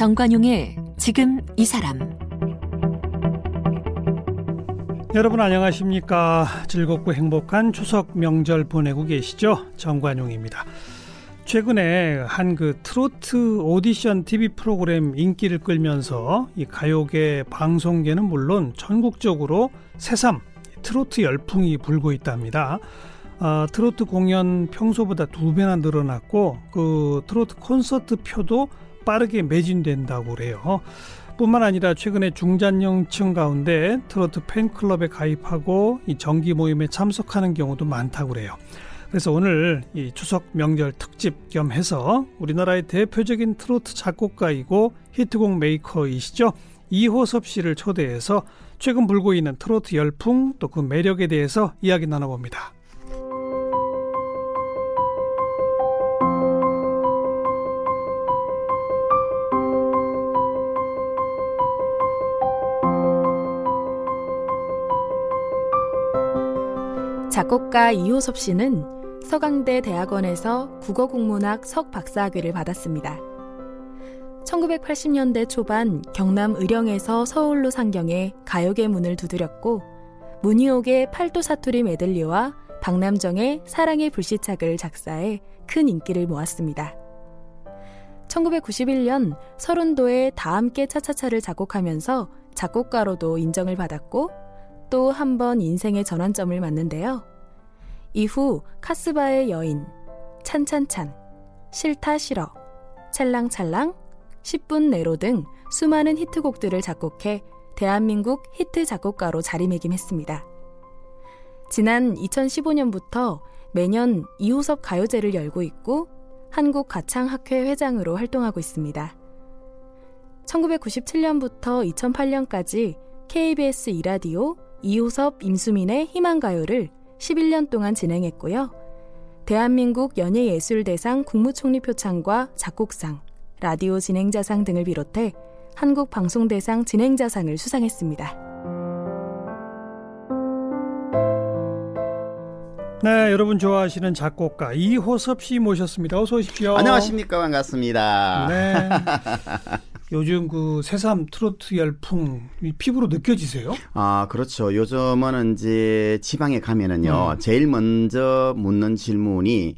정관용의 지금 이 사람. 여러분 안녕하십니까? 즐겁고 행복한 추석 명절 보내고 계시죠? 정관용입니다 최근에 한 그 트로트 오디션 TV 프로그램 인기를 끌면서 이 가요계 방송계는 물론 전국적으로 새삼 트로트 열풍이 불고 있답니다. 아, 트로트 공연 평소보다 두 배나 늘어났고 그 트로트 콘서트 표도 빠르게 매진된다고 그래요. 뿐만 아니라 최근에 중장년층 가운데 트로트 팬클럽에 가입하고 이 정기 모임에 참석하는 경우도 많다고 그래요. 그래서 오늘 이 추석 명절 특집 겸 해서 우리나라의 대표적인 트로트 작곡가이고 히트곡 메이커이시죠. 이호섭 씨를 초대해서 최근 불고 있는 트로트 열풍 또 그 매력에 대해서 이야기 나눠봅니다. 작곡가 이호섭 씨는 서강대 대학원에서 국어국문학 석박사학위를 받았습니다. 1980년대 초반 경남 의령에서 서울로 상경해 가요계 문을 두드렸고 문희옥의 팔도 사투리 메들리와 박남정의 사랑의 불시착을 작사해 큰 인기를 모았습니다. 1991년 서른도의 다 함께 차차차를 작곡하면서 작곡가로도 인정을 받았고 또 한 번 인생의 전환점을 맞는데요. 이후 카스바의 여인, 찬찬찬, 싫다 싫어, 찰랑찰랑, 10분 내로 등 수많은 히트곡들을 작곡해 대한민국 히트 작곡가로 자리매김했습니다. 지난 2015년부터 매년 이호섭 가요제를 열고 있고 한국가창학회 회장으로 활동하고 있습니다. 1997년부터 2008년까지 KBS 이라디오 이호섭 임수민의 희망가요를 11년 동안 진행했고요. 대한민국 연예예술대상 국무총리 표창과 작곡상, 라디오 진행자상 등을 비롯해 한국방송대상 진행자상을 수상했습니다. 네, 여러분 좋아하시는 작곡가 이호섭 씨 모셨습니다. 어서 오십시오. 안녕하십니까 반갑습니다. 네. 요즘 그 새삼 트로트 열풍 피부로 느껴지세요? 아 그렇죠. 요즘은 이제 지방에 가면은요 음. 제일 먼저 묻는 질문이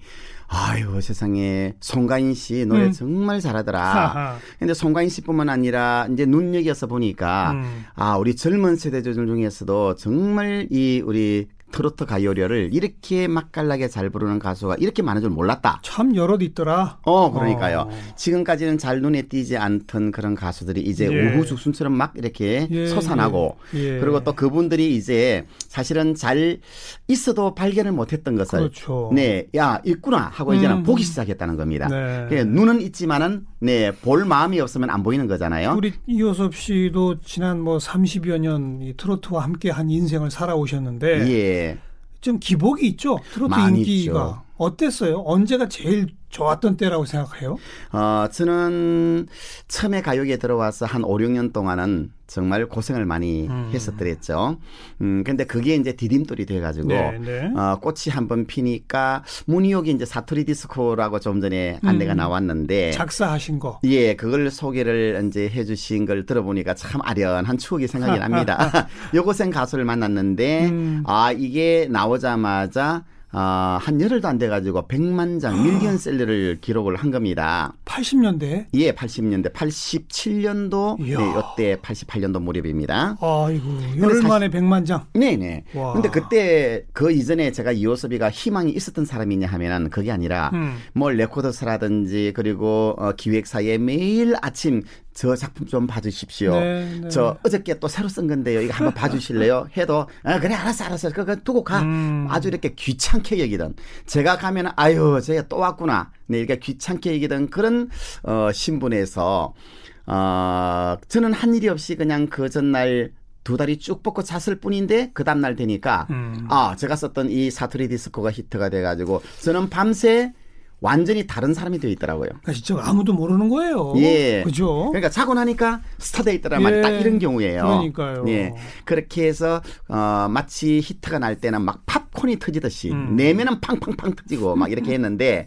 아유 세상에 송가인 씨 노래 음. 정말 잘하더라. 근데 송가인 씨뿐만 아니라 이제 눈여겨서 보니까 음. 아 우리 젊은 세대들 중에서도 정말 이 우리 트로트 가요려를 이렇게 맛깔나게 잘 부르는 가수가 이렇게 많은 줄 몰랐다. 참 여럿 있더라. 어, 그러니까요. 어. 지금까지는 잘 눈에 띄지 않던 그런 가수들이 이제 예. 오후죽순처럼 막 이렇게 예. 솟아나고 예. 그리고 또 그분들이 이제 사실은 잘 있어도 발견을 못했던 것을 그렇죠. 네, 야 있구나 하고 이제는 음. 보기 시작했다는 겁니다. 네. 눈은 있지만은 네, 볼 마음이 없으면 안 보이는 거잖아요. 우리 이호섭 씨도 지난 뭐 30여 년이 트로트와 함께 한 인생을 살아오셨는데 예. 좀 기복이 있죠. 트로트 인기가 있죠. 어땠어요? 언제가 제일 좋았던 때라고 생각해요? 어, 저는 처음에 가요계에 들어와서 한 5, 6년 동안은 정말 고생을 많이 음. 했었더랬죠. 음, 근데 그게 이제 디딤돌이 돼가지고, 네, 네. 어, 꽃이 한번 피니까, 문희옥이 이제 사투리 디스코라고 좀 전에 안내가 음. 나왔는데. 작사하신 거. 예, 그걸 소개를 이제 해주신 걸 들어보니까 참 아련한 추억이 생각이 납니다. 여고생 가수를 만났는데, 음. 아, 이게 나오자마자 아, 한 열흘도 안 돼가지고 100만 장 밀리언 셀러를 기록을 한 겁니다. 80년대? 예, 80년대. 87년도, 이야. 네, 이때 88년도 무렵입니다. 아이고, 열흘 만에 100만 장? 네네. 와. 근데 그때 그 이전에 제가 이호섭이가 희망이 있었던 사람이냐 하면은 그게 아니라 음. 뭐 레코드사라든지 그리고 어, 기획사에 매일 아침 저 작품 좀 봐주십시오. 네, 네. 저 어저께 또 새로 쓴 건데요. 이거 한번 봐주실래요? 해도 아, 그래 알았어 알았어. 그거 두고 가. 음. 아주 이렇게 귀찮게 여기던 제가 가면 은 아유 제가 또 왔구나. 네 이렇게 귀찮게 여기던 그런 어 신분에서 어 저는 한 일이 없이 그냥 그 전날 두 다리 쭉 뻗고 잤을 뿐인데 그 다음날 되니까 음. 아 제가 썼던 이 사투리 디스코가 히트가 돼가지고 저는 밤새 완전히 다른 사람이 되어 있더라고요. 그러니까 진짜 아무도 모르는 거예요. 예. 그죠? 그러니까 자고 나니까 스타돼 있더라 예. 말딱 이런 경우예요. 그러니까요. 예. 그렇게 해서 어, 마치 히트가 날 때는 막 팝콘이 터지듯이 음. 내면은 팡팡팡 터지고 막 이렇게 했는데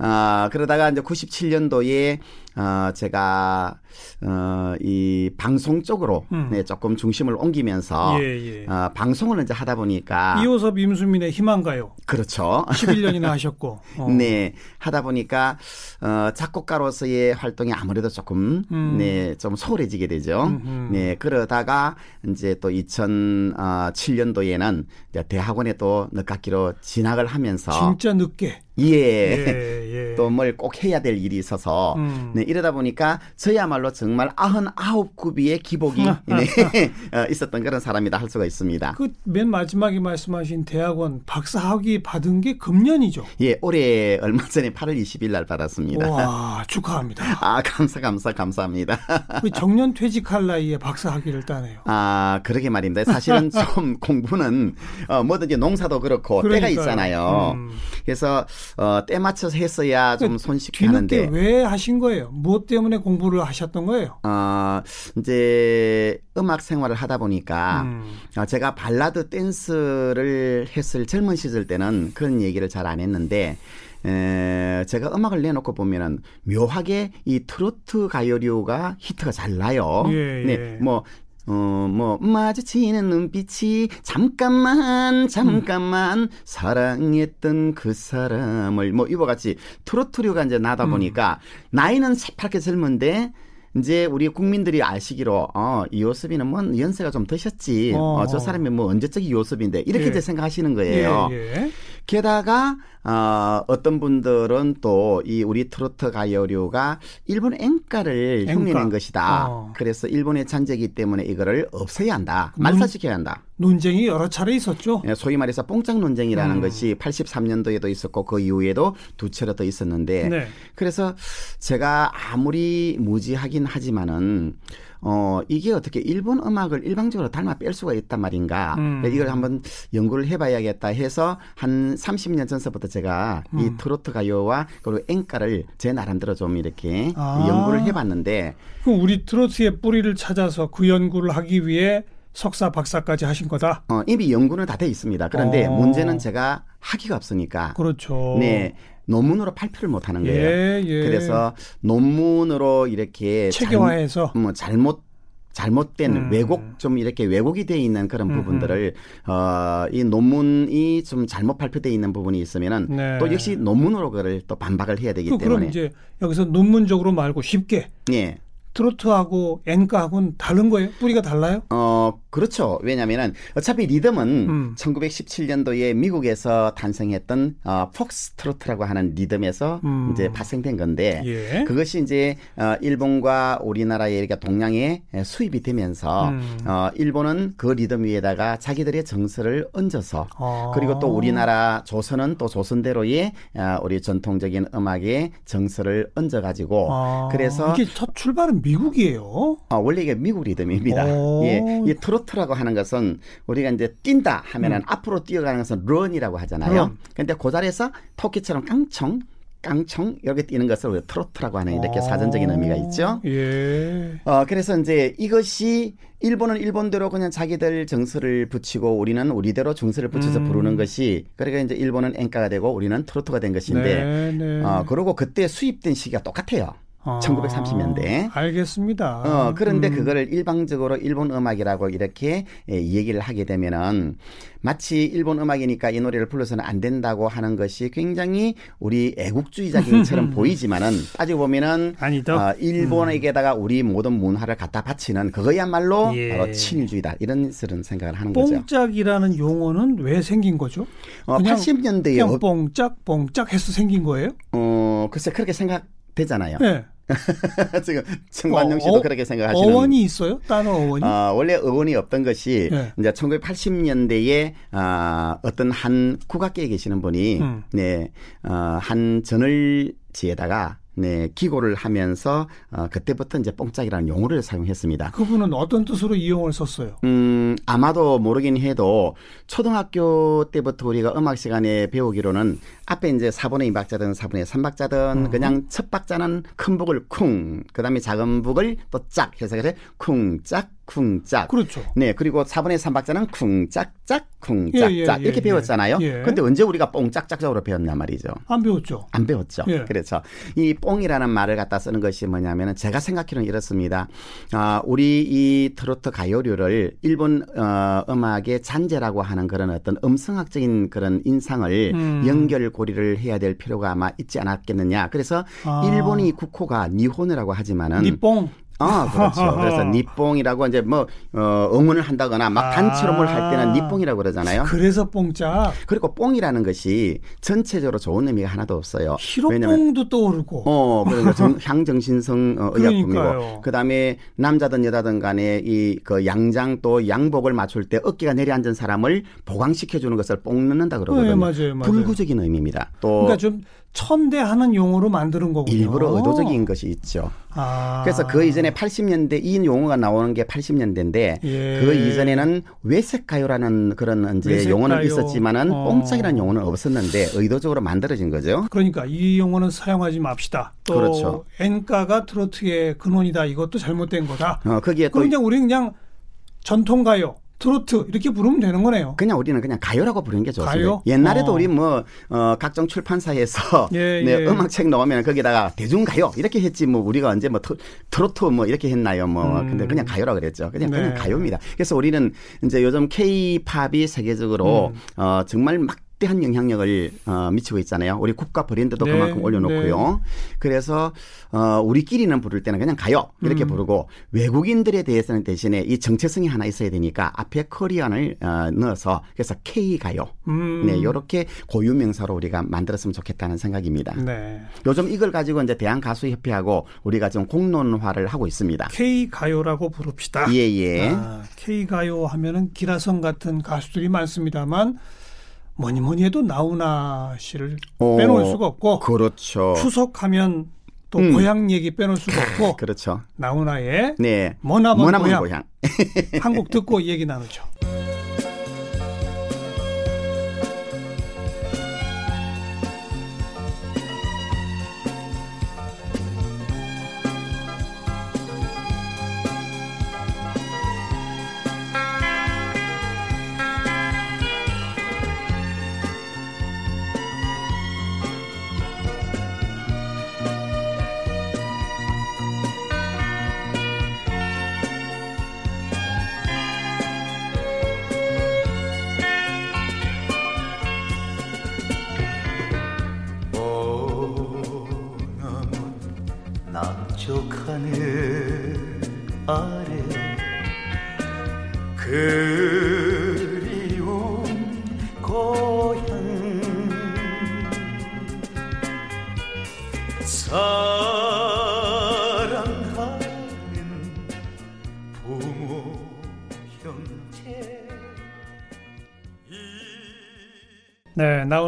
어, 그러다가 이제 97년도에 어, 제가 어, 이 방송 쪽으로 음. 네, 조금 중심을 옮기면서 예, 예. 어, 방송을 이제 하다 보니까 이호섭 임수민의 희망가요. 그렇죠. 11년이나 하셨고. 어. 네, 하다 보니까 어, 작곡가로서의 활동이 아무래도 조금 음. 네, 좀 소홀해지게 되죠. 음흠. 네, 그러다가 이제 또 2007년도에는 대학원에 또 늦학기로 진학을 하면서 진짜 늦게 예. 예, 예. 또 뭘 꼭 해야 될 일이 있어서 음. 네, 이러다 보니까 저야말로 정말 아흔 아홉 구비의 기복이 네, 어, 있었던 그런 사람이다 할 수가 있습니다. 그 맨 마지막에 말씀하신 대학원 박사 학위 받은 게 금년이죠? 예, 올해 얼마 전에 8월 20일 날 받았습니다. 와, 축하합니다. 아, 감사 감사 감사합니다. 정년 퇴직할 나이에 박사 학위를 따네요. 아, 그러게 말입니다. 사실은 좀 공부는 어, 뭐든지 농사도 그렇고 그러니까요. 때가 있잖아요. 음. 그래서 어, 때 맞춰서 했어야 좀 손쉽게 하는데 왜 하신 거예요? 무엇 때문에 공부를 하셨던 거예요? 어, 이제 음악 생활을 하다 보니까 음. 어, 제가 발라드 댄스를 했을 젊은 시절 때는 그런 얘기를 잘 안 했는데 에, 제가 음악을 내놓고 보면은 묘하게 이 트로트 가요류가 히트가 잘 나요. 예, 예. 네, 뭐 어, 뭐, 마주치는 눈빛이 잠깐만, 잠깐만, 음. 사랑했던 그 사람을, 뭐, 이와 같이 트로트류가 이제 나다 음. 보니까, 음. 나이는 새파랗게 젊은데, 이제 우리 국민들이 아시기로 어 이호섭이는 뭐 연세가 좀 드셨지 어, 어 저 사람이 뭐 언제적 이호섭인데 이렇게 예. 이제 생각하시는 거예요. 예, 예. 게다가 어, 어떤 분들은 또 이 우리 트로트 가요류가 일본 엔가를 앵가. 흉내낸 것이다. 어. 그래서 일본의 잔재기 때문에 이거를 없애야 한다. 말살시켜야 한다. 논쟁이 여러 차례 있었죠. 예, 소위 말해서 뽕짝 논쟁이라는 음. 것이 83년도에도 있었고 그 이후에도 두 차례 더 있었는데 네. 그래서 제가 아무리 무지하긴 하지만은 어, 이게 어떻게 일본 음악을 일방적으로 닮아 뺄 수가 있단 말인가. 음. 이걸 한번 연구를 해봐야겠다 해서 한 30년 전서부터 제가 음. 이 트로트 가요와 그리고 엔가를 제 나름대로 좀 이렇게 아. 연구를 해봤는데. 그럼 우리 트로트의 뿌리를 찾아서 그 연구를 하기 위해 석사 박사까지 하신 거다? 어, 이미 연구는 다 돼 있습니다. 그런데 어. 문제는 제가 하기가 없으니까. 그렇죠. 네. 논문으로 발표를 못 하는 거예요. 예, 예. 그래서 논문으로 이렇게 체계화해서 잘, 뭐 잘못 잘못된 음. 왜곡 좀 이렇게 왜곡이 돼 있는 그런 음. 부분들을 어 이 논문이 좀 잘못 발표돼 있는 부분이 있으면은 네. 또 역시 논문으로 그를 또 반박을 해야 되기 그, 때문에 그럼 이제 여기서 논문적으로 말고 쉽게 예. 트로트하고 엔카하고는 다른 거예요? 뿌리가 달라요? 어, 그렇죠. 왜냐하면은 어차피 리듬은 음. 1917년도에 미국에서 탄생했던 어, 폭스 트로트라고 하는 리듬에서 음. 이제 발생된 건데 예. 그것이 이제 어, 일본과 우리나라의 이렇게 동양에 수입이 되면서 음. 어, 일본은 그 리듬 위에다가 자기들의 정서를 얹어서 아. 그리고 또 우리나라 조선은 또 조선대로의 어, 우리 전통적인 음악의 정서를 얹어 가지고 아. 그래서 이게 첫 출발은 미국이에요. 아, 원래 이게 미국 리듬입니다. 예, 이 트로트라고 하는 것은 우리가 이제 뛴다 하면은 음. 앞으로 뛰어가는 것은 런이라고 하잖아요. 음. 근데 그 자리에서 토끼처럼 깡총 깡총 이렇게 뛰는 것을 우리가 트로트라고 하는 이렇게 아. 사전적인 의미가 있죠. 예. 어, 그래서 이제 이것이 일본은 일본대로 그냥 자기들 정서를 붙이고 우리는 우리대로 정서를 붙여서 음. 부르는 것이 그러니까 이제 일본은 엔카가 되고 우리는 트로트가 된 것인데 네, 네. 어, 그리고 그때 수입된 시기가 똑같아요. 아, 1930년대. 알겠습니다. 어, 그런데 음. 그거를 일방적으로 일본 음악이라고 이렇게 예, 얘기를 하게 되면은 마치 일본 음악이니까 이 노래를 불러서는 안 된다고 하는 것이 굉장히 우리 애국주의자들처럼 보이지만은 따지고 보면은 아니다. 어, 일본에게다가 우리 모든 문화를 갖다 바치는 그거야말로 예. 바로 친일주의다 이런 그런 생각을 하는 거죠. 뽕짝이라는 용어는 왜 생긴 거죠? 어, 80년대에 그냥 뽕짝 뽕짝 해서 생긴 거예요? 어, 글쎄 그렇게 생각 되잖아요. 네. 지금 정관용 씨도 어, 그렇게 생각하시는 어원이 있어요? 다른 어원이? 어, 원래 어원이 없던 것이 네. 이제 1980년대에 어, 어떤 한 국악계에 계시는 분이 음. 네, 어, 한 전을지에다가 네, 기고를 하면서 어, 그때부터 이제 뽕짝이라는 용어를 사용했습니다. 그분은 어떤 뜻으로 이 용어를 썼어요? 음, 아마도 모르긴 해도 초등학교 때부터 우리가 음악 시간에 배우기로는 앞에 이제 4분의 2박자든 4분의 3박자든 음. 그냥 첫 박자는 큰 북을 쿵, 그 다음에 작은 북을 또 짝 해서 그래 쿵짝 쿵짝. 그렇죠. 네, 그리고 4분의 3박자는 쿵짝짝 쿵짝짝 예, 예, 예, 이렇게 배웠잖아요. 예. 근데 언제 우리가 뽕짝짝적으로 배웠냐 말이죠. 안 배웠죠. 안 배웠죠. 예. 그렇죠. 이 뽕이라는 말을 갖다 쓰는 것이 뭐냐면은 제가 생각하기로는 이렇습니다. 아, 우리 이 트로트 가요류를 일본 어, 음악의 잔재라고 하는 그런 어떤 음성학적인 그런 인상을 음. 연결 고리를 해야 될 필요가 아마 있지 않았겠느냐. 그래서 아. 일본이 국호가 니혼이라고 하지만은 니뽕 아, 그렇죠. 그래서 니뽕이라고 이제 뭐, 어, 응원을 한다거나 막 단체로 뭘 할 때는 아. 니뽕이라고 그러잖아요. 그래서 뽕짝. 그리고 뽕이라는 것이 전체적으로 좋은 의미가 하나도 없어요. 히로뽕도 떠오르고. 어, 그러니까 정, 향정신성 어, 의약품이고. 그 다음에 남자든 여자든 간에 이 그 양장 또 양복을 맞출 때 어깨가 내려앉은 사람을 보강시켜 주는 것을 뽕 넣는다 그러거든요. 네, 맞아요, 맞아요. 불구적인 의미입니다. 또. 그러니까 좀 천대하는 용어로 만드는 거군요. 일부러 의도적인 것이 있죠. 아. 그래서 그 이전에 80년대 이 용어가 나오는 게 80년대인데 예. 그 이전에는 외색가요라는 그런 이제 외색가요. 용어는 있었지만은 어. 뽕짝이라는 용어는 없었는데 의도적으로 만들어진 거죠. 그러니까 이 용어는 사용하지 맙시다. 또 그렇죠. 엔가가 트로트의 근원이다. 이것도 잘못된 거다. 어, 거기에 또 그럼 그냥 우리 그냥 전통가요. 트로트 이렇게 부르면 되는 거네요. 그냥 우리는 그냥 가요라고 부르는 게 좋습니다. 가요? 옛날에도 어. 우리 뭐 어, 각종 출판사에서 예, 네, 예. 음악책 나오면 거기다가 대중가요 이렇게 했지 뭐 우리가 언제 뭐 트, 트로트 뭐 이렇게 했나요 뭐 음. 근데 그냥 가요라고 그랬죠. 그냥 네. 그냥 가요입니다. 그래서 우리는 이제 요즘 K-팝이 세계적으로 음. 어, 정말 막 막대한 영향력을 어, 미치고 있잖아요. 우리 국가 브랜드도 네, 그만큼 올려놓고요. 그래서 어, 우리끼리는 부를 때는 그냥 가요 이렇게 음. 부르고 외국인들에 대해서는 대신에 이 정체성이 하나 있어야 되니까 앞에 코리안을 어, 넣어서 그래서 K 가요. 음. 네, 이렇게 고유 명사로 우리가 만들었으면 좋겠다는 생각입니다. 네. 요즘 이걸 가지고 이제 대한 가수 협회하고 우리가 좀 공론화를 하고 있습니다. K 가요라고 부릅시다. 예, 예. 아, K 가요 하면은 기라성 같은 가수들이 많습니다만 뭐니 뭐니 해도 나훈아 씨를 어, 빼놓을 수가 없고 그렇죠. 추석하면 또 음. 고향 얘기 빼놓을 수가 없고 그렇죠. 나훈아의 네. 머나먼 머나먼 고향, 고향. 한곡 듣고 이 얘기 나누죠.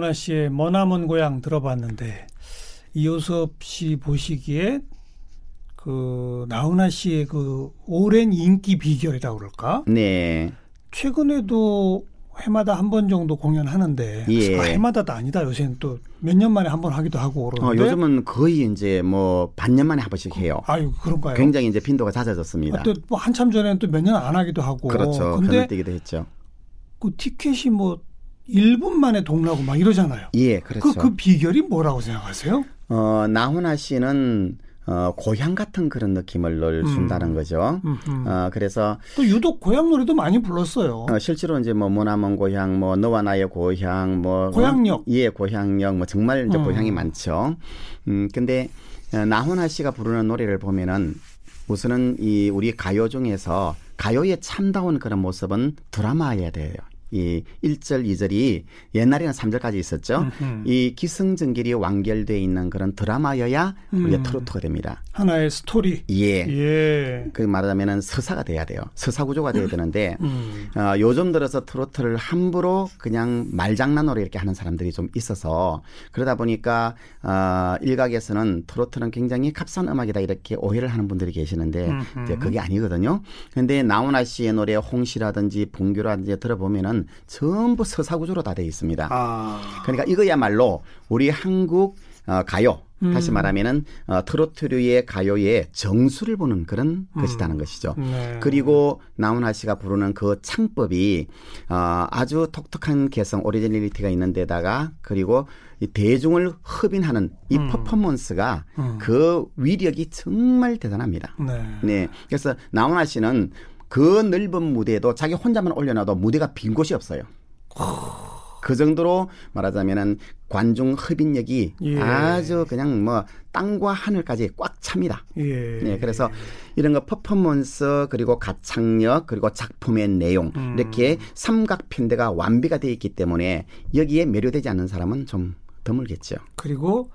네, 나훈아 씨의 머나먼 고향 들어봤는데 이효섭 씨 보시기에 그 나훈아 씨의 그 오랜 인기 비결이라고 그럴까? 네. 최근에도 해마다 한 번 정도 공연하는데 예. 아, 해마다도 아니다. 요새는 또 몇 년 만에 한 번 하기도 하고 어, 그러는데 요즘은 거의 이제 뭐 반년 만에 한 번씩 해요. 아유 그런가요? 굉장히 이제 빈도가 잦아졌습니다. 아, 또뭐 한참 전에는 또 몇 년 안 하기도 하고 그렇죠. 건너뛰기도 했죠. 그 티켓이 뭐 1분 만에 동나고 막 이러잖아요. 예, 그렇죠. 그, 그 비결이 뭐라고 생각하세요? 어, 나훈아 씨는 어, 고향 같은 그런 느낌을 늘 음. 준다는 거죠. 음흠. 어, 그래서 또 유독 고향 노래도 많이 불렀어요. 어, 실제로 이제 뭐 머나먼 고향, 뭐 너와 나의 고향, 뭐 고향역. 어, 예, 고향역, 뭐 정말 이제 음. 고향이 많죠. 음, 근데 어, 나훈아 씨가 부르는 노래를 보면은 우선은 이 우리 가요 중에서 가요의 참다운 그런 모습은 드라마여야 돼요. 이 1절, 2절이 옛날에는 3절까지 있었죠. 음흠. 이 기승전결이 완결돼 있는 그런 드라마여야 우리가 음. 트로트가 됩니다. 하나의 스토리. 예. 예. 그 말하자면은 서사가 돼야 돼요. 서사 구조가 돼야 되는데 음. 어, 요즘 들어서 트로트를 함부로 그냥 말장난으로 이렇게 하는 사람들이 좀 있어서 그러다 보니까 어, 일각에서는 트로트는 굉장히 값싼 음악이다 이렇게 오해를 하는 분들이 계시는데 그게 아니거든요. 근데 나훈아 씨의 노래 홍시라든지 봉규라든지 들어보면은 전부 서사 구조로 다 돼 있습니다. 아. 그러니까 이거야말로 우리 한국 어, 가요 다시 음. 말하면은 어, 트로트류의 가요의 정수를 보는 그런 것이라는 것이죠. 네. 그리고 나훈아 씨가 부르는 그 창법이 어, 아주 독특한 개성 originality가 있는 데다가 그리고 이 대중을 흡인하는 이 음. 퍼포먼스가 음. 그 위력이 정말 대단합니다. 네. 네. 그래서 나훈아 씨는 그 넓은 무대에도 자기 혼자만 올려놔도 무대가 빈 곳이 없어요. 그 정도로 말하자면은 관중 흡인력이 예. 아주 그냥 뭐 땅과 하늘까지 꽉 찹니다. 예. 네, 그래서 이런 거 퍼포먼스 그리고 가창력 그리고 작품의 내용 음. 이렇게 삼각 편대가 완비가 되어 있기 때문에 여기에 매료되지 않는 사람은 좀 드물겠죠. 그리고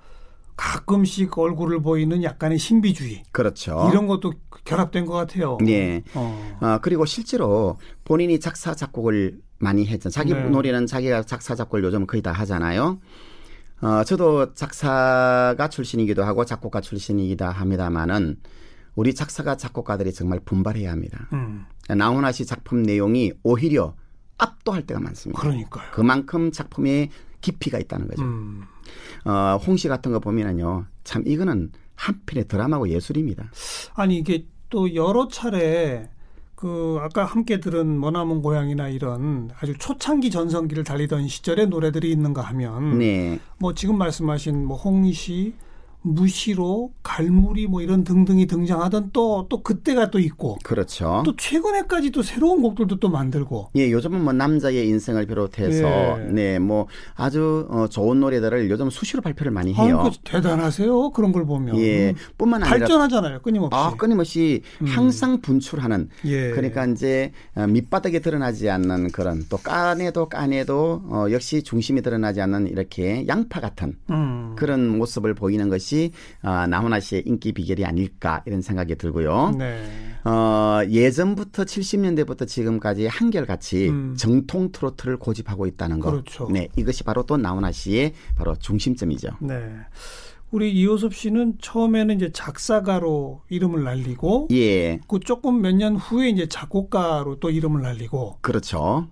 가끔씩 얼굴을 보이는 약간의 신비주의 그렇죠. 이런 것도 결합된 것 같아요. 네. 어. 어, 그리고 실제로 본인이 작사 작곡을 많이 했죠. 자기 네. 노래는 자기가 작사 작곡을 요즘 거의 다 하잖아요. 어, 저도 작사가 출신이기도 하고 작곡가 출신이기도 합니다만은 우리 작사가 작곡가들이 정말 분발해야 합니다. 음. 나훈아 씨 작품 내용이 오히려 압도할 때가 많습니다. 그러니까요. 그만큼 작품에 깊이가 있다는 거죠. 음. 어, 홍시 같은 거 보면은요, 참 이거는 한 편의 드라마고 예술입니다. 아니 이게 또 여러 차례 그 아까 함께 들은 머나먼 고향이나 이런 아주 초창기 전성기를 달리던 시절의 노래들이 있는가 하면 네, 뭐 지금 말씀하신 뭐 홍시 무시로 갈무리 뭐 이런 등등이 등장하던 또 또 그때가 또 있고 그렇죠. 또 최근에까지 또 새로운 곡들도 또 만들고 예, 요즘은 뭐 남자의 인생을 비롯해서 예. 네, 뭐 아주 어, 좋은 노래들을 요즘 수시로 발표를 많이 해요. 그 대단하세요 그런 걸 보면 예, 뿐만 아니라 발전하잖아요 끊임없이 아, 끊임없이 음. 항상 분출하는 예. 그러니까 이제 어, 밑바닥에 드러나지 않는 그런 또 까내도 까내도 어, 역시 중심이 드러나지 않는 이렇게 양파 같은 음. 그런 모습을 보이는 것이 어, 나훈아 씨의 인기 비결이 아닐까 이런 생각이 들고요. 네. 어, 예전부터 70년대부터 지금까지 한결같이 음. 정통 트로트를 고집하고 있다는 것. 그렇죠. 네, 이것이 바로 또 나훈아 씨의 바로 중심점이죠. 네. 우리 이호섭 씨는 처음에는 이제 작사가로 이름을 날리고 예, 그 조금 몇 년 후에 이제 작곡가로 또 이름을 날리고 그렇죠.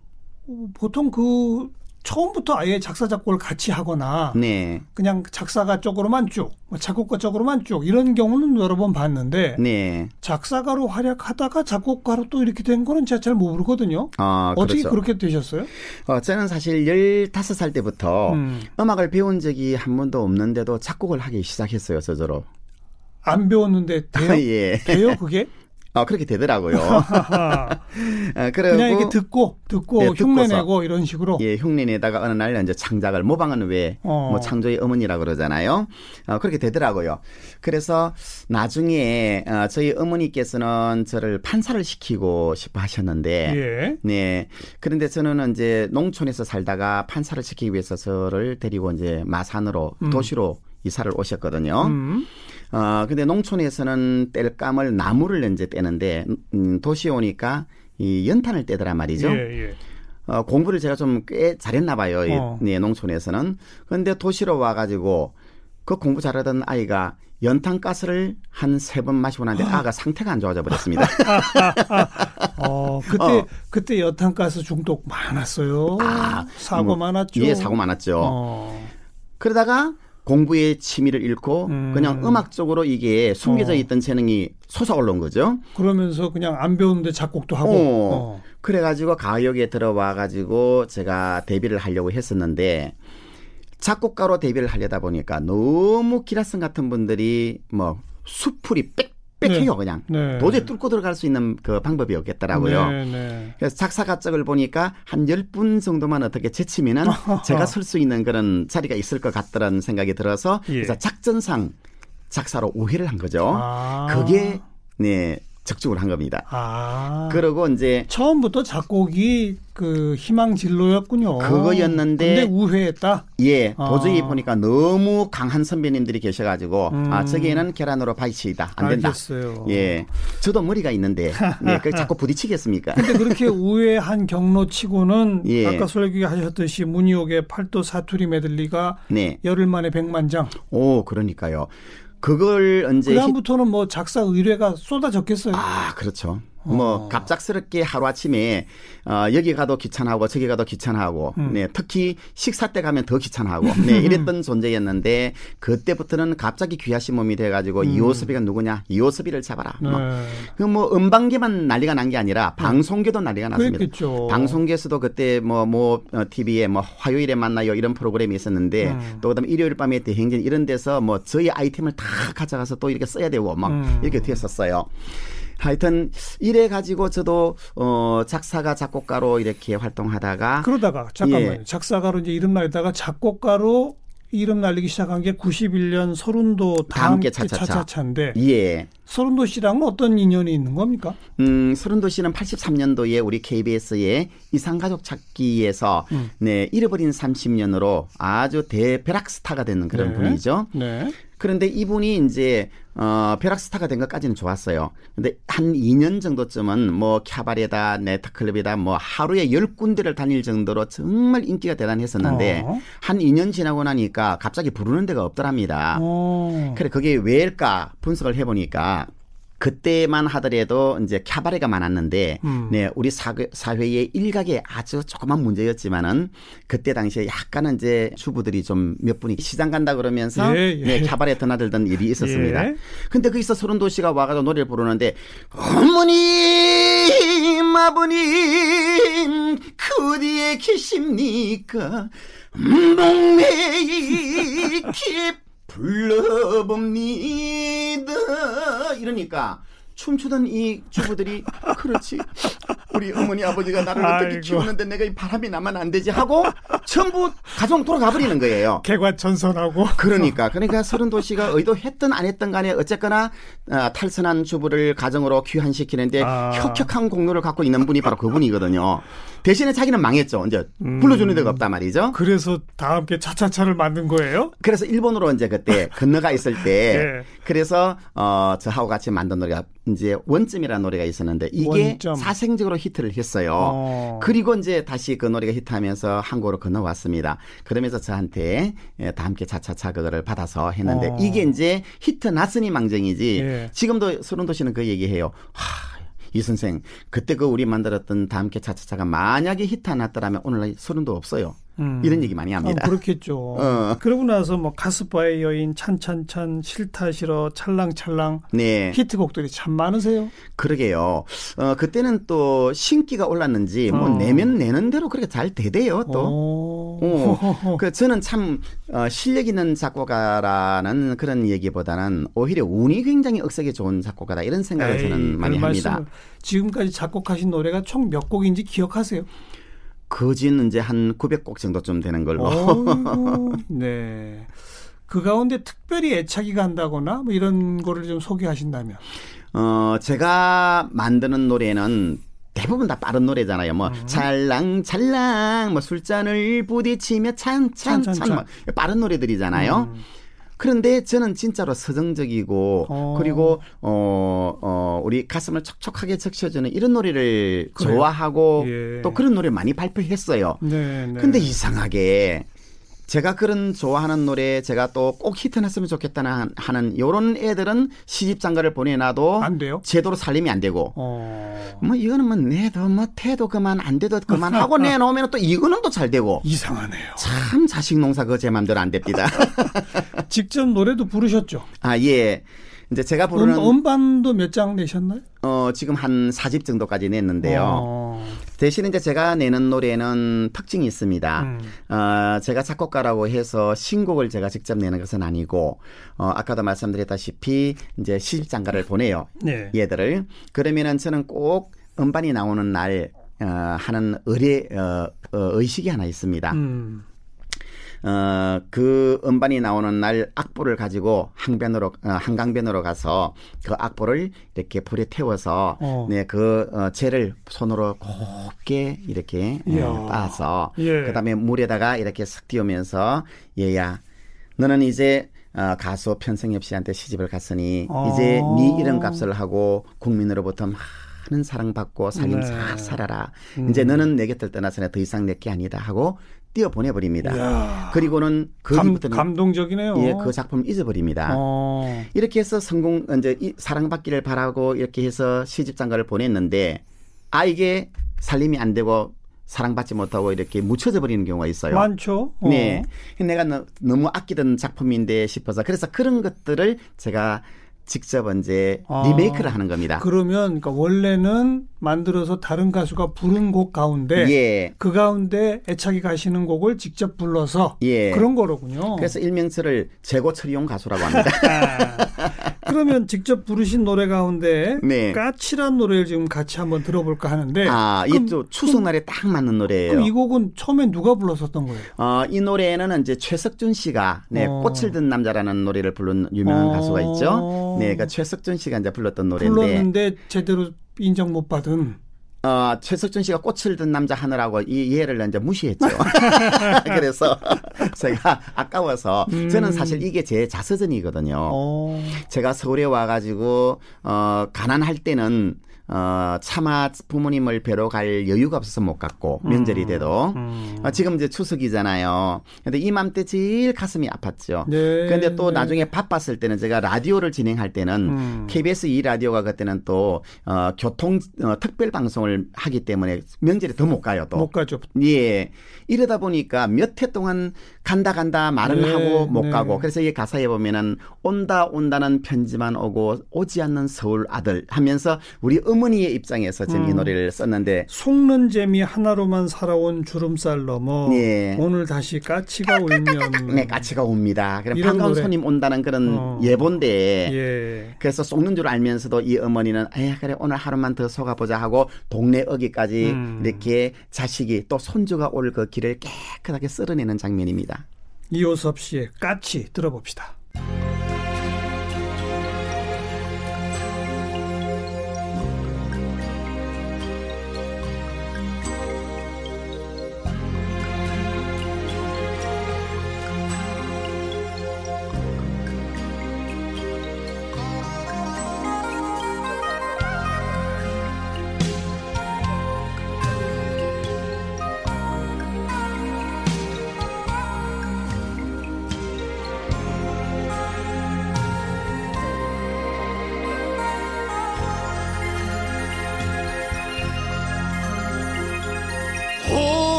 어, 보통 그 처음부터 아예 작사 작곡을 같이 하거나 네, 그냥 작사가 쪽으로만 쭉, 뭐 작곡가 쪽으로만 쭉 이런 경우는 여러 번 봤는데 네. 작사가로 활약하다가 작곡가로 또 이렇게 된 거는 제가 잘 모르거든요. 어, 어떻게 그렇죠. 그렇게 되셨어요? 어, 저는 사실 15살 때부터 음. 음. 악을 배운 적이 한 번도 없는데도 작곡을 하기 시작했어요, 저저로. 안 배웠는데 돼요? 예. 돼요 그게? 어, 그렇게 되더라고요. 어, 그리고 그냥 이렇게 듣고 듣고 네, 흉내 듣고서. 내고 이런 식으로. 예, 흉내내다가 어느 날 이제 창작을 모방은 왜, 어. 뭐 창조의 어머니라 그러잖아요. 어, 그렇게 되더라고요. 그래서 나중에 어, 저희 어머니께서는 저를 판사를 시키고 싶어 하셨는데, 예. 네. 그런데 저는 이제 농촌에서 살다가 판사를 시키기 위해서 저를 데리고 이제 마산으로 음. 도시로 이사를 오셨거든요. 음. 어, 근데 농촌에서는 뗄감을 나무를 이제 떼는데, 음, 도시에 오니까 이 연탄을 떼더란 말이죠. 예, 예. 어, 공부를 제가 좀 꽤 잘했나 봐요. 이- 어. 네, 농촌에서는. 그런데 도시로 와가지고 그 공부 잘하던 아이가 연탄가스를 한 세 번 마시고 나는데 아가 상태가 안 좋아져 버렸습니다. 어, 그때 어. 그때 여탄가스 중독 많았어요. 아, 사고 뭐, 많았죠. 예, 사고 많았죠. 어. 그러다가 공부에 취미를 잃고 음. 그냥 음악 쪽으로 이게 숨겨져 어. 있던 재능이 솟아올라온 거죠. 그러면서 그냥 안 배우는데 작곡도 하고. 어. 어. 그래가지고 가요계에 들어와가지고 제가 데뷔를 하려고 했었는데 작곡가로 데뷔를 하려다 보니까 너무 기라성 같은 분들이 뭐 수풀이 빽 빽해요 그냥 네. 도저히 뚫고 들어갈 수 있는 그 방법이 없겠더라고요. 네, 네. 그래서 작사가 쪽을 보니까 한 10분 정도만 어떻게 제치면은 제가 설 수 있는 그런 자리가 있을 것 같다는 생각이 들어서 예. 그래서 작전상 작사로 오해를 한 거죠. 아. 그게 네 적중을 한 겁니다. 아. 그리고 이제 처음부터 작곡이 그 희망 진로였군요. 그거였는데 근데 우회했다. 예, 아. 도저히 보니까 너무 강한 선배님들이 계셔 가지고 음. 아 저기에는 계란으로 바이치이다 안 된다. 알겠어요. 예, 저도 머리가 있는데 네, 그 자꾸 부딪히겠습니까? 근데 그렇게 우회한 경로치고는 예. 아까 솔기 하셨듯이 문희옥의 팔도 사투리 메들리가 네, 열흘 만에 백만 장. 오 그러니까요. 그걸 언제 히- 그다음부터는 뭐 작사 의뢰가 쏟아졌겠어요. 아, 그렇죠. 뭐 어. 갑작스럽게 하루 아침에 어, 여기 가도 귀찮아하고 저기 가도 귀찮아하고 음. 네 특히 식사 때 가면 더 귀찮아하고 네 이랬던 존재였는데 그때부터는 갑자기 귀하신 몸이 돼 가지고 이호섭이가 누구냐 이호섭이를 잡아라 음. 네. 그뭐 음방계만 난리가 난 게 아니라 방송계도 난리가 났습니다. 그랬겠죠. 방송계에서도 그때 뭐뭐 TV에 뭐 화요일에 만나요 이런 프로그램이 있었는데 음. 또 그다음 일요일 밤에 대행진 이런 데서 뭐 저희 아이템을 다 가져가서 또 이렇게 써야 되고 막 음. 이렇게 됐었어요. 하여튼 이래 가지고 저도 어 작사가 작곡가로 이렇게 활동하다가 그러다가 잠깐만요. 예. 작사가로 이제 이름 날리다가 작곡가로 이름 날리기 시작한 게 91년 서른도 다 함께 차차차. 차차차인데 예. 서른도 씨랑은 어떤 인연이 있는 겁니까? 음, 서른도 씨는 83년도에 우리 KBS의 이상가족 찾기에서 음. 네, 잃어버린 30년으로 아주 대벼락 스타가 되는 그런 네. 분이죠. 네. 그런데 이분이 이제 어 벼락 스타가 된 것까지는 좋았어요. 근데 한 2년 정도쯤은 뭐 캬바레다, 네트클럽이다, 뭐 하루에 열 군데를 다닐 정도로 정말 인기가 대단했었는데 어. 한 2년 지나고 나니까 갑자기 부르는 데가 없더랍니다. 어. 그래 그게 왜일까 분석을 해보니까 그때만 하더라도 이제 캬바레가 많았는데 음. 네 우리 사회, 사회의 일각에 아주 조그만 문제였지만은 그때 당시에 약간은 이제 주부들이 좀 몇 분이 시장 간다 그러면서 예, 예. 네 캬바레 드나들던 일이 있었습니다. 예. 근데 거기서 서른도 씨가 와가지고 노래를 부르는데 어머님 아버님 그 어디에 계십니까 동네에 게 불러봅니다. 이러니까 춤추던 이 주부들이 그렇지 우리 어머니 아버지가 나를 어떻게. 키우는데 내가 이 바람이 나면 안 되지 하고 전부 가정 돌아가 버리는 거예요. 개과천선하고 그러니까 그러니까 서른도 씨가 의도했든 안 했든 간에 어쨌거나 아, 탈선한 주부를 가정으로 귀환시키는데 아. 혁혁한 공로를 갖고 있는 분이 바로 그분이거든요. 대신에 자기는 망했죠. 이제 불러주는 데가 없단 말이죠. 그래서 다 함께 차차차를 만든 거예요? 그래서 일본으로 이제 그때 건너가 있을 때 예. 그래서 어 저하고 같이 만든 노래가 이제 원점이라는 노래가 있었는데 이게 원점. 사생적으로 히트를 했어요. 어. 그리고 이제 다시 그 노래가 히트하면서 한국으로 건너왔습니다. 그러면서 저한테 예, 다 함께 차차차 그거를 받아서 했는데 어. 이게 이제 히트 났으니 망정이지. 예. 지금도 설운도 씨는 그 얘기해요. 하, 이 선생 그때 그 우리 만들었던 다 함께 차차차가 만약에 히트 안 났더라면 오늘날 설운도 없어요. 음. 이런 얘기 많이 합니다. 아, 그렇겠죠. 어. 그러고 나서 뭐 카스바의 여인, 찬찬찬, 싫다 싫어, 찰랑찰랑 네. 히트곡들이 참 많으세요. 그러게요. 어, 그때는 또 신기가 올랐는지 뭐 어. 내면 내는 대로 그렇게 잘 되대요 또. 오. 어, 그 저는 참 어, 실력 있는 작곡가라는 그런 얘기보다는 오히려 운이 굉장히 억세게 좋은 작곡가다 이런 생각을 에이, 저는 많이 그런 합니다. 지금까지 작곡하신 노래가 총 몇 곡인지 기억하세요? 거진 이제 한 900곡 정도쯤 되는 걸로. 어이구, 네. 그 가운데 특별히 애착이 간다거나 뭐 이런 거를 좀 소개하신다면. 어, 제가 만드는 노래는 대부분 다 빠른 노래잖아요. 뭐 음. 찰랑찰랑 뭐 술잔을 부딪히며 찬찬찬 찬찬찬. 뭐 빠른 노래들이잖아요. 음. 그런데 저는 진짜로 서정적이고 어. 그리고 어, 어 우리 가슴을 촉촉하게 적셔주는 이런 노래를 그래요? 좋아하고 예. 또 그런 노래 많이 발표했어요. 네, 네. 근데 이상하게 제가 그런 좋아하는 노래 제가 또 꼭 히트 났으면 좋겠다는 하는 요런 애들은 시집 장가를 보내놔도 안 돼요? 제대로 살림이 안 되고 어. 뭐 이거는 뭐 내도 뭐 태도 그만 안 돼도 그만 하고 내놓으면 또 이거는 또 잘 되고 이상하네요. 참 자식 농사 그거 제 맘대로 안 됩니다. 직접 노래도 부르셨죠? 아 예. 이제 제가 부르는 음, 음반도 몇 장 내셨나요? 어 지금 한 4집 정도까지 냈는데요. 어. 대신 이제 제가 내는 노래는 특징이 있습니다. 음. 어, 제가 작곡가라고 해서 신곡을 제가 직접 내는 것은 아니고 어, 아까도 말씀드렸다시피 이제 시집장가를 보내요. 네. 얘들을 그러면은 저는 꼭 음반이 나오는 날 어, 하는 의뢰 어, 어, 의식이 하나 있습니다. 음. 어, 그 음반이 나오는 날 악보를 가지고 항변으로 어, 한강변으로 가서 그 악보를 이렇게 불에 태워서 어. 네, 그 어, 재를 손으로 곱게 이렇게 예. 빻아서 예. 그다음에 물에다가 이렇게 싹 띄우면서 얘야 너는 이제 어, 가수 편성엽 씨한테 시집을 갔으니 어. 이제 네 이름 값을 하고 국민으로부터 많은 사랑받고 삶 네. 잘 살아라. 음. 이제 너는 내 곁을 떠나서는 더 이상 내게 아니다 하고 띄어 보내버립니다. 이야. 그리고는 그 감, 감동적이네요. 예, 그 작품을 잊어버립니다. 어. 이렇게 해서 성공 이제 이 사랑받기를 바라고 이렇게 해서 시집 장가를 보냈는데 아 이게 살림이 안 되고 사랑받지 못하고 이렇게 묻혀져 버리는 경우가 있어요. 많죠. 어. 네. 내가 너, 무 아끼던 작품인데 싶어서 그래서 그런 것들을 제가 직접 이제 아. 리메이크를 하는 겁니다. 그러면 그러니까 원래는 만들어서 다른 가수가 부른 곡 가운데 예. 그 가운데 애착이 가시는 곡을 직접 불러서 예. 그런 거로군요. 그래서 일명처를 재고 처리용 가수라고 합니다. 아, 그러면 직접 부르신 노래 가운데 네. 까칠한 노래를 지금 같이 한번 들어볼까 하는데 아, 이또 추석날에 딱 맞는 노래예요. 그럼 이 곡은 처음에 누가 불렀었던 거예요? 어, 이 노래는 이제 최석준 씨가 네, 어. 꽃을 든 남자라는 노래를 부른 유명한 어. 가수가 있죠. 네, 그 최석준 씨가 이제 불렀던 노래인데 불렀는데 제대로 인정 못 받은 어, 최석준 씨가 꽃을 든 남자 하느라고 이 얘를 이제 무시했죠. 그래서 제가 아까워서 음. 저는 사실 이게 제 자서전이거든요. 어. 제가 서울에 와가지고 어, 가난할 때는 어, 차마 부모님을 뵈러 갈 여유가 없어서 못 갔고 명절이 돼도 음. 어, 지금 이제 추석이잖아요. 근데 이맘때 제일 가슴이 아팠죠. 네. 근데 또 네. 나중에 바빴을 때는 제가 라디오를 진행할 때는 음. KBS 이 라디오가 그때는 또 어, 교통 어, 특별 방송을 하기 때문에 명절에 더 못 가요 또. 못 가죠. 예. 이러다 보니까 몇 해 동안 간다 간다 말은 네, 하고 못 네. 가고 그래서 이 가사에 보면은 온다 온다는 편지만 오고 오지 않는 서울 아들 하면서 우리 어머니의 입장에서 이 음. 노래를 썼는데 속는 재미 하나로만 살아온 주름살 넘어 예. 오늘 다시 까치가 울면 네, 까치가 옵니다. 그럼 반가운 노래. 손님 온다는 그런 어. 예본데 예. 그래서 속는 줄 알면서도 이 어머니는 에 그래 오늘 하루만 더 속아보자 하고 동네 어기까지 음. 이렇게 자식이 또 손주가 올 그 길을 깨끗하게 쓸어내는 장면입니다. 이호섭 씨의 까치 들어봅시다.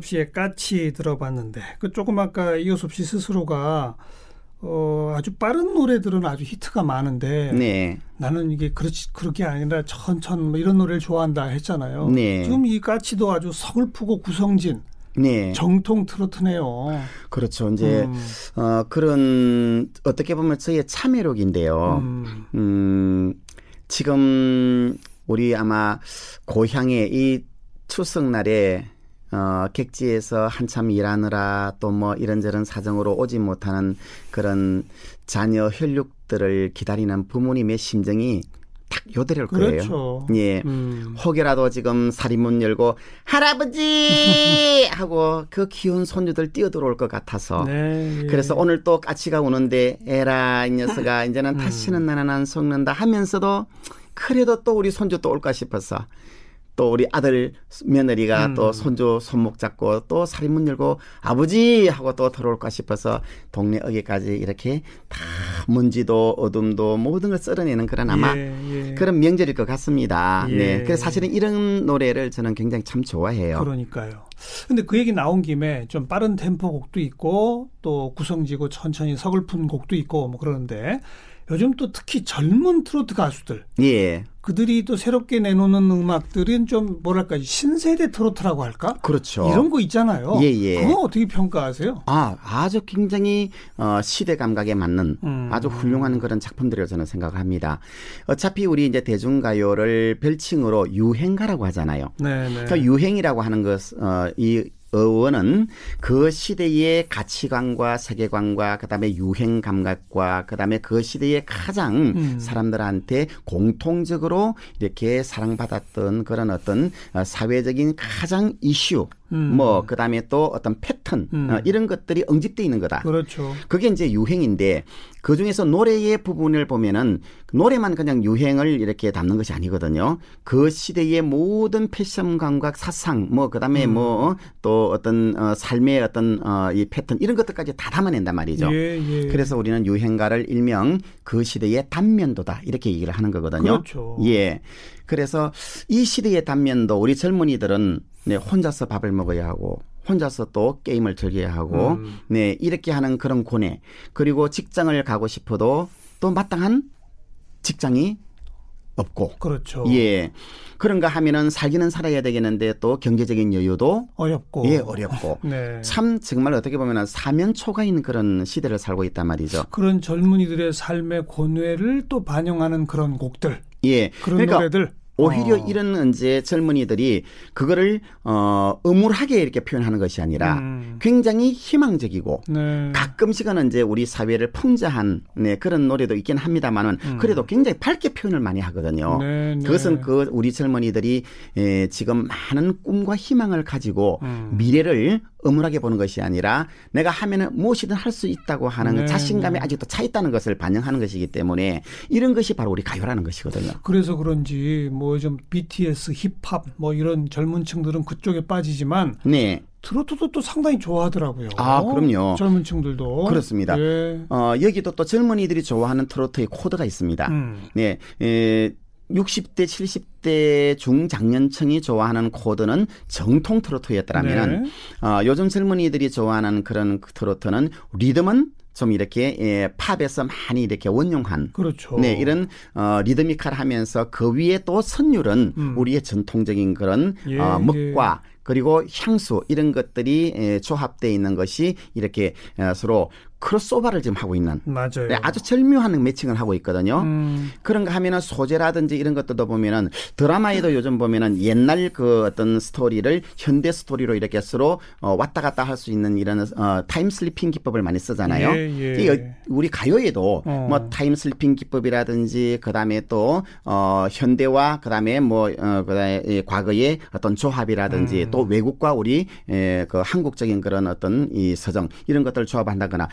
이호섭 씨의 까치 들어봤는데 그 조금 아까 이호섭 씨 스스로가 어, 아주 빠른 노래들은 아주 히트가 많은데 네. 나는 이게 그렇지 그렇게 아니라 천천 뭐 이런 노래를 좋아한다 했잖아요. 네. 지금 이 까치도 아주 서글프고 구성진 네. 정통 트로트네요. 그렇죠. 이제 음, 어 그런 어떻게 보면 저의 참여력인데요. 음, 음, 지금 우리 아마 고향에 이 추석날에 어, 객지에서 한참 일하느라 또 뭐 이런저런 사정으로 오지 못하는 그런 자녀 혈육들을 기다리는 부모님의 심정이 딱 요대로일 거예요. 그렇죠. 예. 음, 혹여라도 지금 살인문 열고 할아버지 하고 그 귀여운 손주들 뛰어들어올 것 같아서 네, 예. 그래서 오늘 또 까치가 우는데 에라 이 녀석아 이제는 다시는 나는 안 속는다 하면서도 그래도 또 우리 손주 또 올까 싶어서 또 우리 아들 며느리가 음. 또 손주 손목 잡고 또 살인문 열고 아버지 하고 또 들어올까 싶어서 동네 어기까지 이렇게 다 먼지도 어둠도 모든 걸 썰어내는 그런 아마 예, 예. 그런 명절일 것 같습니다. 예. 네. 그래서 사실은 이런 노래를 저는 굉장히 참 좋아해요. 그러니까요. 근데 그 얘기 나온 김에 좀 빠른 템포 곡도 있고 또 구성지고 천천히 서글픈 곡도 있고 뭐 그러는데 요즘 또 특히 젊은 트로트 가수들 예. 그들이 또 새롭게 내놓는 음악들은 좀 뭐랄까 신세대 트로트라고 할까? 그렇죠. 이런 거 있잖아요. 예, 예. 그거 어떻게 평가하세요? 아, 아주 굉장히 어, 시대 감각에 맞는 음. 아주 훌륭한 그런 작품들이라고 저는 생각을 합니다. 어차피 우리 이제 대중가요를 별칭으로 유행가라고 하잖아요. 네, 네. 그 유행이라고 하는 것, 어, 이 어원은 그 시대의 가치관과 세계관과 그다음에 유행 감각과 그다음에 그 시대의 가장 음. 사람들한테 공통적으로 이렇게 사랑받았던 그런 어떤 어, 사회적인 가장 이슈 음. 뭐 그다음에 또 어떤 패턴 음. 어, 이런 것들이 응집돼 있는 거다. 그렇죠. 그게 이제 유행인데 그 중에서 노래의 부분을 보면은 노래만 그냥 유행을 이렇게 담는 것이 아니거든요. 그 시대의 모든 패션 감각, 사상, 뭐 그다음에 음. 뭐또 어떤 어, 삶의 어떤 어, 이 패턴 이런 것들까지 다 담아낸단 말이죠. 예, 예. 그래서 우리는 유행가를 일명 그 시대의 단면도다 이렇게 얘기를 하는 거거든요. 그렇죠. 예. 그래서 이 시대의 단면도 우리 젊은이들은 네, 혼자서 밥을 먹어야 하고 혼자서 또 게임을 즐겨야 하고 음. 네, 이렇게 하는 그런 고뇌. 그리고 직장을 가고 싶어도 또 마땅한 직장이 없고 그렇죠. 예. 그런가 하면은 살기는 살아야 되겠는데 또 경제적인 여유도 어렵고. 예, 어렵고 네. 참 정말 어떻게 보면은 사면초가인 그런 시대를 살고 있단 말이죠. 그런 젊은이들의 삶의 고뇌를 또 반영하는 그런 곡들, 예. 그런 그러니까 노래들. 오히려 어. 이런 이제 젊은이들이 그거를 어 음울하게 이렇게 표현하는 것이 아니라 음. 굉장히 희망적이고 네. 가끔씩은 이제 우리 사회를 풍자한 네, 그런 노래도 있긴 합니다만은 그래도 굉장히 밝게 표현을 많이 하거든요. 음. 네, 네. 그것은 그 우리 젊은이들이 에, 지금 많은 꿈과 희망을 가지고 음. 미래를 음울하게 보는 것이 아니라 내가 하면은 무엇이든 할 수 있다고 하는 네, 자신감이 네. 아직도 차 있다는 것을 반영하는 것이기 때문에 이런 것이 바로 우리 가요라는 것이거든요. 그래서 그런지 뭐좀 BTS, 힙합 뭐 이런 젊은 층들은 그쪽에 빠지지만 네. 트로트도 또 상당히 좋아하더라고요. 아, 그럼요. 젊은 층들도. 그렇습니다. 예. 어, 여기도 또 젊은이들이 좋아하는 트로트의 코드가 있습니다. 음. 네. 에, 60대, 70대 중장년층이 좋아하는 코드는 정통 트로트였더라면 네. 어, 요즘 젊은이들이 좋아하는 그런 그 트로트는 리듬은 좀 이렇게 예, 팝에서 많이 이렇게 원용한 그렇죠. 네, 이런 어, 리드미컬하면서 그 위에 또 선율은 음. 우리의 전통적인 그런 예, 어, 멋과 그리고 향수 이런 것들이 에, 조합되어 있는 것이 이렇게 어, 서로 크로스오버를 지금 하고 있는 맞아요. 네, 아주 절묘한 매칭을 하고 있거든요. 음, 그런가 하면은 소재라든지 이런 것들도 보면은 드라마에도 요즘 보면은 옛날 그 어떤 스토리를 현대 스토리로 이렇게 서로 어, 왔다 갔다 할 수 있는 이런 어, time slipping 기법을 많이 쓰잖아요. 예, 예. 우리 가요에도 어. 뭐 time slipping 기법이라든지 그다음에 또 어, 현대와 그다음에 뭐 어, 그다음에 이 과거의 어떤 조합이라든지 음. 또 외국과 우리 에, 그 한국적인 그런 어떤 이 서정 이런 것들을 조합한다거나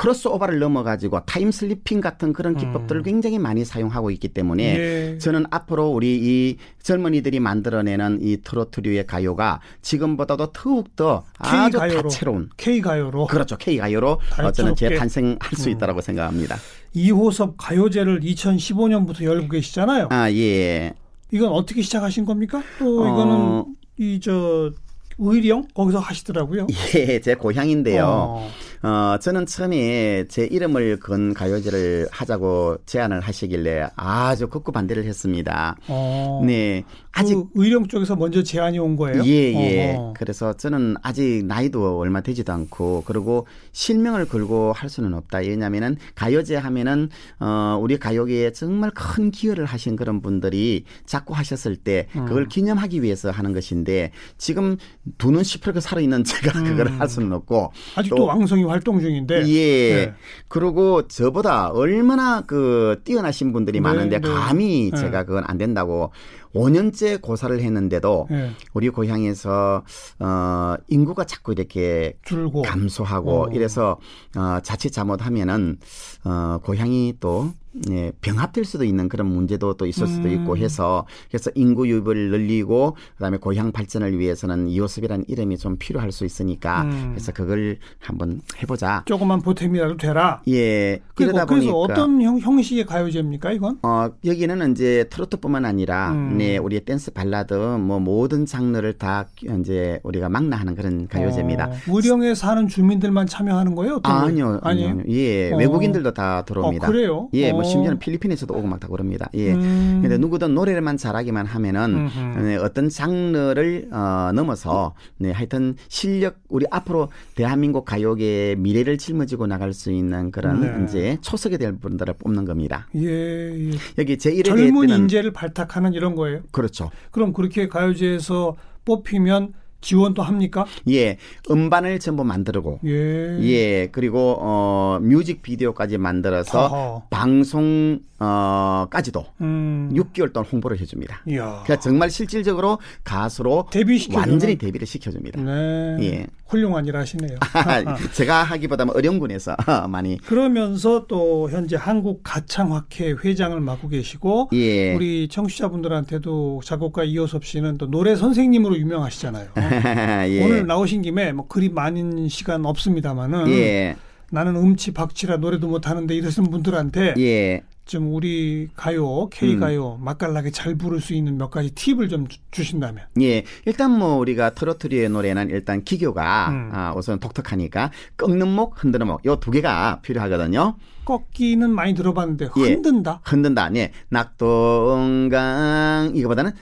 크로스오버를 넘어가지고 time slipping 같은 그런 기법들을 굉장히 많이 사용하고 있기 때문에 음. 예. 저는 앞으로 우리 이 젊은이들이 만들어내는 이 트로트류의 가요가 지금보다도 더욱더 아주 K-가요로. 다채로운 K 가요로 그렇죠 K 가요로 어, 저는. 재탄생할 수 음. 있다라고 생각합니다. 이호섭 가요제를 2015년부터 열고 계시잖아요. 아 예. 이건 어떻게 시작하신 겁니까? 또 어. 이거는 이저 의령 거기서 하시더라고요. 예, 제 고향인데요. 어. 어, 저는 처음에 제 이름을 건 가요제를 하자고 제안을 하시길래 아주 극구 반대를 했습니다. 어. 네. 아직 그 의령 쪽에서 먼저 제안이 온 거예요? 예, 예. 어허. 그래서 저는 아직 나이도 얼마 되지도 않고, 그리고 실명을 걸고 할 수는 없다. 왜냐면은 가요제 하면은, 어, 우리 가요계에 정말 큰 기여를 하신 그런 분들이 자꾸 하셨을 때 음. 그걸 기념하기 위해서 하는 것인데, 지금 두 눈 시퍼렇게 살아 있는 제가 그걸 할 수는 없고, 아직도 또- 왕성 히 활동 중인데. 예. 네. 그리고 저보다 얼마나 그 뛰어나신 분들이 네, 많은데 네. 감히 네. 제가 그건 안 된다고 5년째 고사를 했는데도 예. 우리 고향에서 어 인구가 자꾸 이렇게 줄고. 감소하고 어. 이래서 어 자칫 잘못하면은 어 고향이 또 예, 병합될 수도 있는 그런 문제도 또 있을 수도 음. 있고 해서 그래서 인구 유입을 늘리고 그다음에 고향 발전을 위해서는 이호섭이라는 이름이 좀 필요할 수 있으니까 음. 그래서 그걸 한번 해보자. 조그만 보탬이라도 되라. 예. 그래서 보니까 어떤 형, 형식의 가요제입니까 이건? 어, 여기는 이제 트로트뿐만 아니라 음. 네, 우리 댄스 발라드 뭐 모든 장르를 다 이제 우리가 망라하는 그런 가요제입니다. 어, 의령에 사는 주민들만 참여하는 거예요? 어떤 아? 아니요, 아니요? 아니요. 예, 어. 외국인들도 다 들어옵니다. 어, 그래요? 예, 어. 뭐 심지어는 필리핀에서도 오고 막 다 그럽니다. 예. 음. 근데 누구든 노래만 잘하기만 하면은. 네, 어떤 장르를 어, 넘어서 네, 하여튼 실력 우리 앞으로 대한민국 가요계의 미래를 짊어지고 나갈 수 있는 그런 네. 이제 초석이 될 분들을 뽑는 겁니다. 예, 예. 여기 제1회 대회 젊은 인재를 발탁하는 이런 거예요. 그렇죠. 그럼 그렇게 가요제에서 뽑히면 지원도 합니까? 예. 음반을 전부 만들고 예. 예. 그리고 어 뮤직 비디오까지 만들어서 어허. 방송 어 까지도 음. 6개월 동안 홍보를 해 줍니다. 이야. 그러니까 정말 실질적으로 가수로 데뷔시켜주는. 완전히 데뷔를 시켜 줍니다. 네. 예. 훌륭한 일 하시네요. 제가 하기보다는 어려운군에서 많이 그러면서 또 현재 한국 가창학회 회장을 맡고 계시고 예. 우리 청취자분들한테도 작곡가 이호섭 씨는 또 노래 선생님으로 유명하시잖아요. 예. 오늘 나오신 김에 뭐 그리 많은 시간 없습니다만은 예. 나는 음치 박치라 노래도 못하는데 이러시는 분들한테 예. 좀 우리 가요 K 가요 맛깔나게 잘 부를 수 있는 몇 가지 팁을 좀 주- 주신다면. 예. 일단 뭐 우리가 트로트리의 노래는 일단 기교가 음. 아, 우선 독특하니까 꺾는 목, 흔드는 목 요 두 개가 필요하거든요. 꺾기는 많이 들어봤는데 예. 흔든다. 흔든다. 예. 낙동강 이거보다는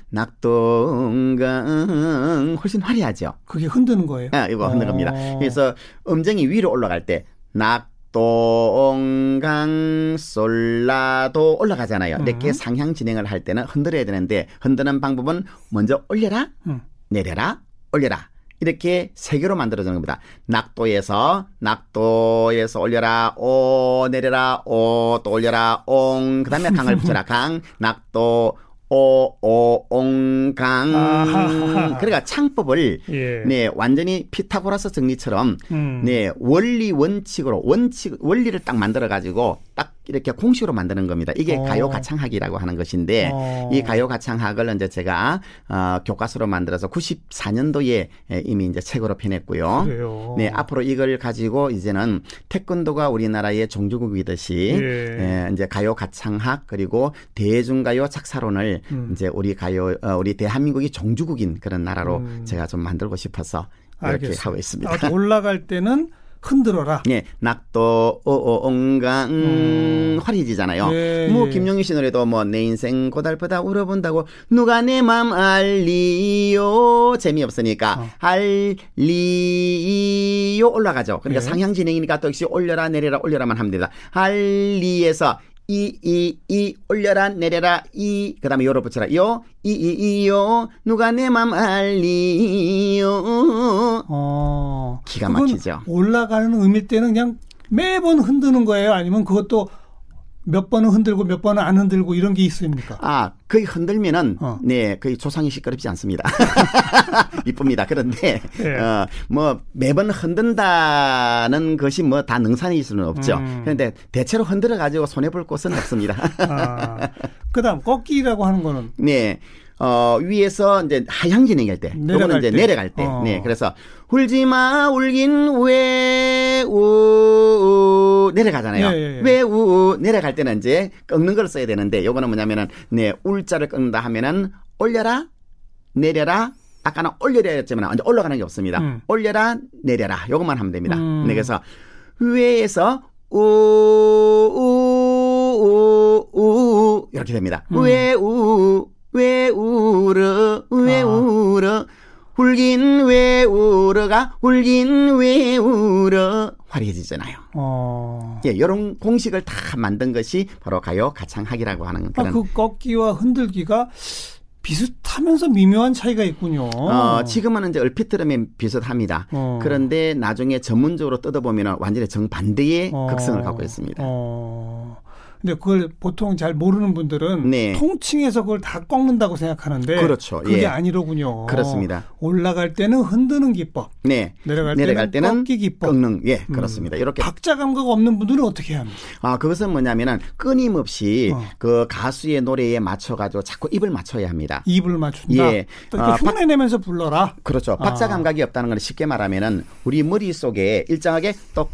낙동강 훨씬 화려하죠. 그게 흔드는 거예요. 아, 이거 어. 겁니다. 그래서 음정이 위로 올라갈 때 낙 동강 솔라도 올라가잖아요. 음. 이렇게 상향 진행을 할 때는 흔들어야 되는데 흔드는 방법은 먼저 올려라, 음. 내려라, 올려라. 이렇게 세 개로 만들어지는 겁니다. 낙도에서 낙도에서 올려라, 오 내려라, 오 또 올려라, 옹 그다음에 강을 붙여라, 강 낙도 오오옹강. 아하하하. 그러니까 창법을 예. 네 완전히 피타고라스 정리처럼 음. 네 원리 원칙으로 원칙 원리를 딱 만들어 가지고 딱 이렇게 공식으로 만드는 겁니다. 이게 어. 가요 가창학이라고 하는 것인데 어. 이 가요 가창학을 이제 제가 어, 교과서로 만들어서 94년도에 이미 이제 책으로 펴냈고요. 그래요. 네 앞으로 이걸 가지고 이제는 태권도가 우리나라의 종주국이듯이 예. 예, 이제 가요 가창학 그리고 대중가요 작사론을 음. 이제 우리 가요 어, 우리 대한민국이 종주국인 그런 나라로 음. 제가 좀 만들고 싶어서 이렇게 알겠습니다. 하고 있습니다. 아, 올라갈 때는 흔들어라. 예, 낙도 오옹강 음. 화려해지잖아요. 예, 뭐 예. 김용희 씨 노래도 뭐 내 인생 고달프다 울어본다고 누가 내 맘 알리요 재미없으니까 어. 알리요 올라가죠. 그러니까 예. 상향 진행이니까 또 역시 올려라 내려라 올려라만 됩니다. 알리에서 이, 이, 이, 올려라, 내려라, 이, 그 다음에 요로 붙여라, 요, 이, 이, 이요, 누가 내 맘 알리요. 어. 기가 막히죠. 올라가는 음일 때는 그냥 매번 흔드는 거예요? 아니면 그것도 몇 번은 흔들고 몇 번은 안 흔들고 이런 게 있습니까? 아, 거의 흔들면은, 어. 네, 거의 조상이 시끄럽지 않습니다. 이쁩니다. 그런데, 예. 어, 뭐, 매번 흔든다는 것이 뭐 다 능산일 수는 없죠. 음. 그런데 대체로 흔들어 가지고 손해 볼 곳은 없습니다. 아, 그다음 꺾기라고 하는 거는 네. 어, 위에서 이제 하향 진행할 때, 요거는 이제 때. 내려갈 때. 어. 네. 그래서 울지 마, 울긴 왜, 우, 내려가잖아요. 예, 예, 예. 왜, 우, 내려갈 때는 이제 꺾는 걸 써야 되는데, 요거는 뭐냐면은, 네, 울자를 꺾는다 하면은, 올려라, 내려라, 아까는 올려라 했지만, 이제 올라가는 게 없습니다. 음. 올려라, 내려라. 요것만 하면 됩니다. 음. 네, 그래서, 위에서, 우, 우, 우, 우, 이렇게 됩니다. 음. 왜, 우, 왜 울어, 왜 아. 울어, 울긴 왜 울어가, 울긴 왜 울어, 화려해지잖아요. 어. 예, 이런 공식을 다 만든 것이 바로 가요 가창학이라고 하는 아, 그런. 그 꺾기와 흔들기가 비슷하면서 미묘한 차이가 있군요. 어, 지금은 이제 얼핏 들으면 비슷합니다. 어. 그런데 나중에 전문적으로 뜯어보면 완전히 정반대의 어. 극성을 갖고 있습니다. 어. 근데 그걸 보통 잘 모르는 분들은 네. 통칭해서 그걸 다 꺾는다고 생각하는데 그렇죠. 그게 예. 아니로군요. 그렇습니다. 올라갈 때는 흔드는 기법, 네. 내려갈, 내려갈 때는, 때는 꺾기 기법. 꺾는, 예, 음. 그렇습니다. 이렇게 박자 감각 없는 분들은 어떻게 해야 합니까? 아, 그것은 뭐냐면은 끊임없이 어. 그 가수의 노래에 맞춰 가지고 자꾸 입을 맞춰야 합니다. 입을 맞춘다. 예. 아, 박- 흉내 내면서 불러라. 그렇죠. 박자 아. 감각이 없다는 걸 쉽게 말하면은 우리 머릿속에 일정하게 똑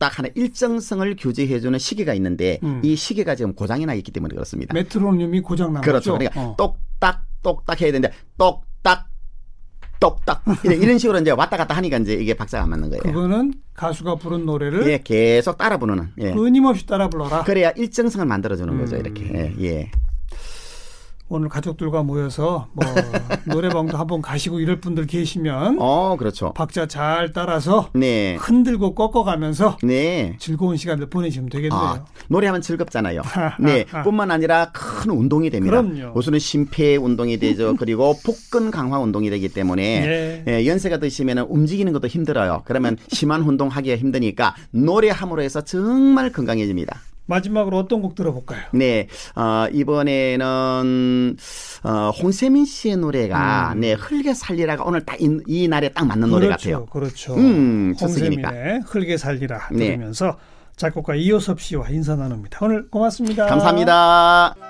딱 하는 일정성을 규제해주는 시계가 있는데 음. 이 시계가 지금 고장이 나 있기 때문에 그렇습니다. 메트로놈이 고장 난 그렇죠. 그러니까 어. 똑딱, 똑딱 해야 되는데 똑딱, 똑딱 이런 식으로 이제 왔다 갔다 하니까 이제 이게 박자가 안 맞는 거예요. 그거는 가수가 부른 노래를 예, 계속 따라 부르는. 예. 끊임없이 따라 불러라. 그래야 일정성을 만들어 주는 거죠, 음. 이렇게. 예, 예. 오늘 가족들과 모여서 뭐 노래방도 한번 가시고 이럴 분들 계시면 어, 그렇죠. 박자 잘 따라서 네. 흔들고 꺾어가면서 네. 즐거운 시간을 보내시면 되겠네요. 아, 노래하면 즐겁잖아요. 네, 뿐만 아니라 큰 운동이 됩니다. 그럼요. 우선은 심폐 운동이 되죠. 그리고 복근 강화 운동이 되기 때문에 예. 예, 연세가 드시면 움직이는 것도 힘들어요. 그러면 심한 운동 하기가 힘드니까 노래함으로 해서 정말 건강해집니다. 마지막으로 어떤 곡 들어볼까요? 네, 어, 이번에는 어, 홍세민 씨의 노래가 네 흘게 살리라가 오늘 딱 이 날에 딱 맞는 노래 그렇죠, 같아요. 그렇죠. 음. 홍세민의 흘게 살리라 네. 들으면서 작곡가 이호섭 씨와 인사 나눕니다. 오늘 고맙습니다. 감사합니다.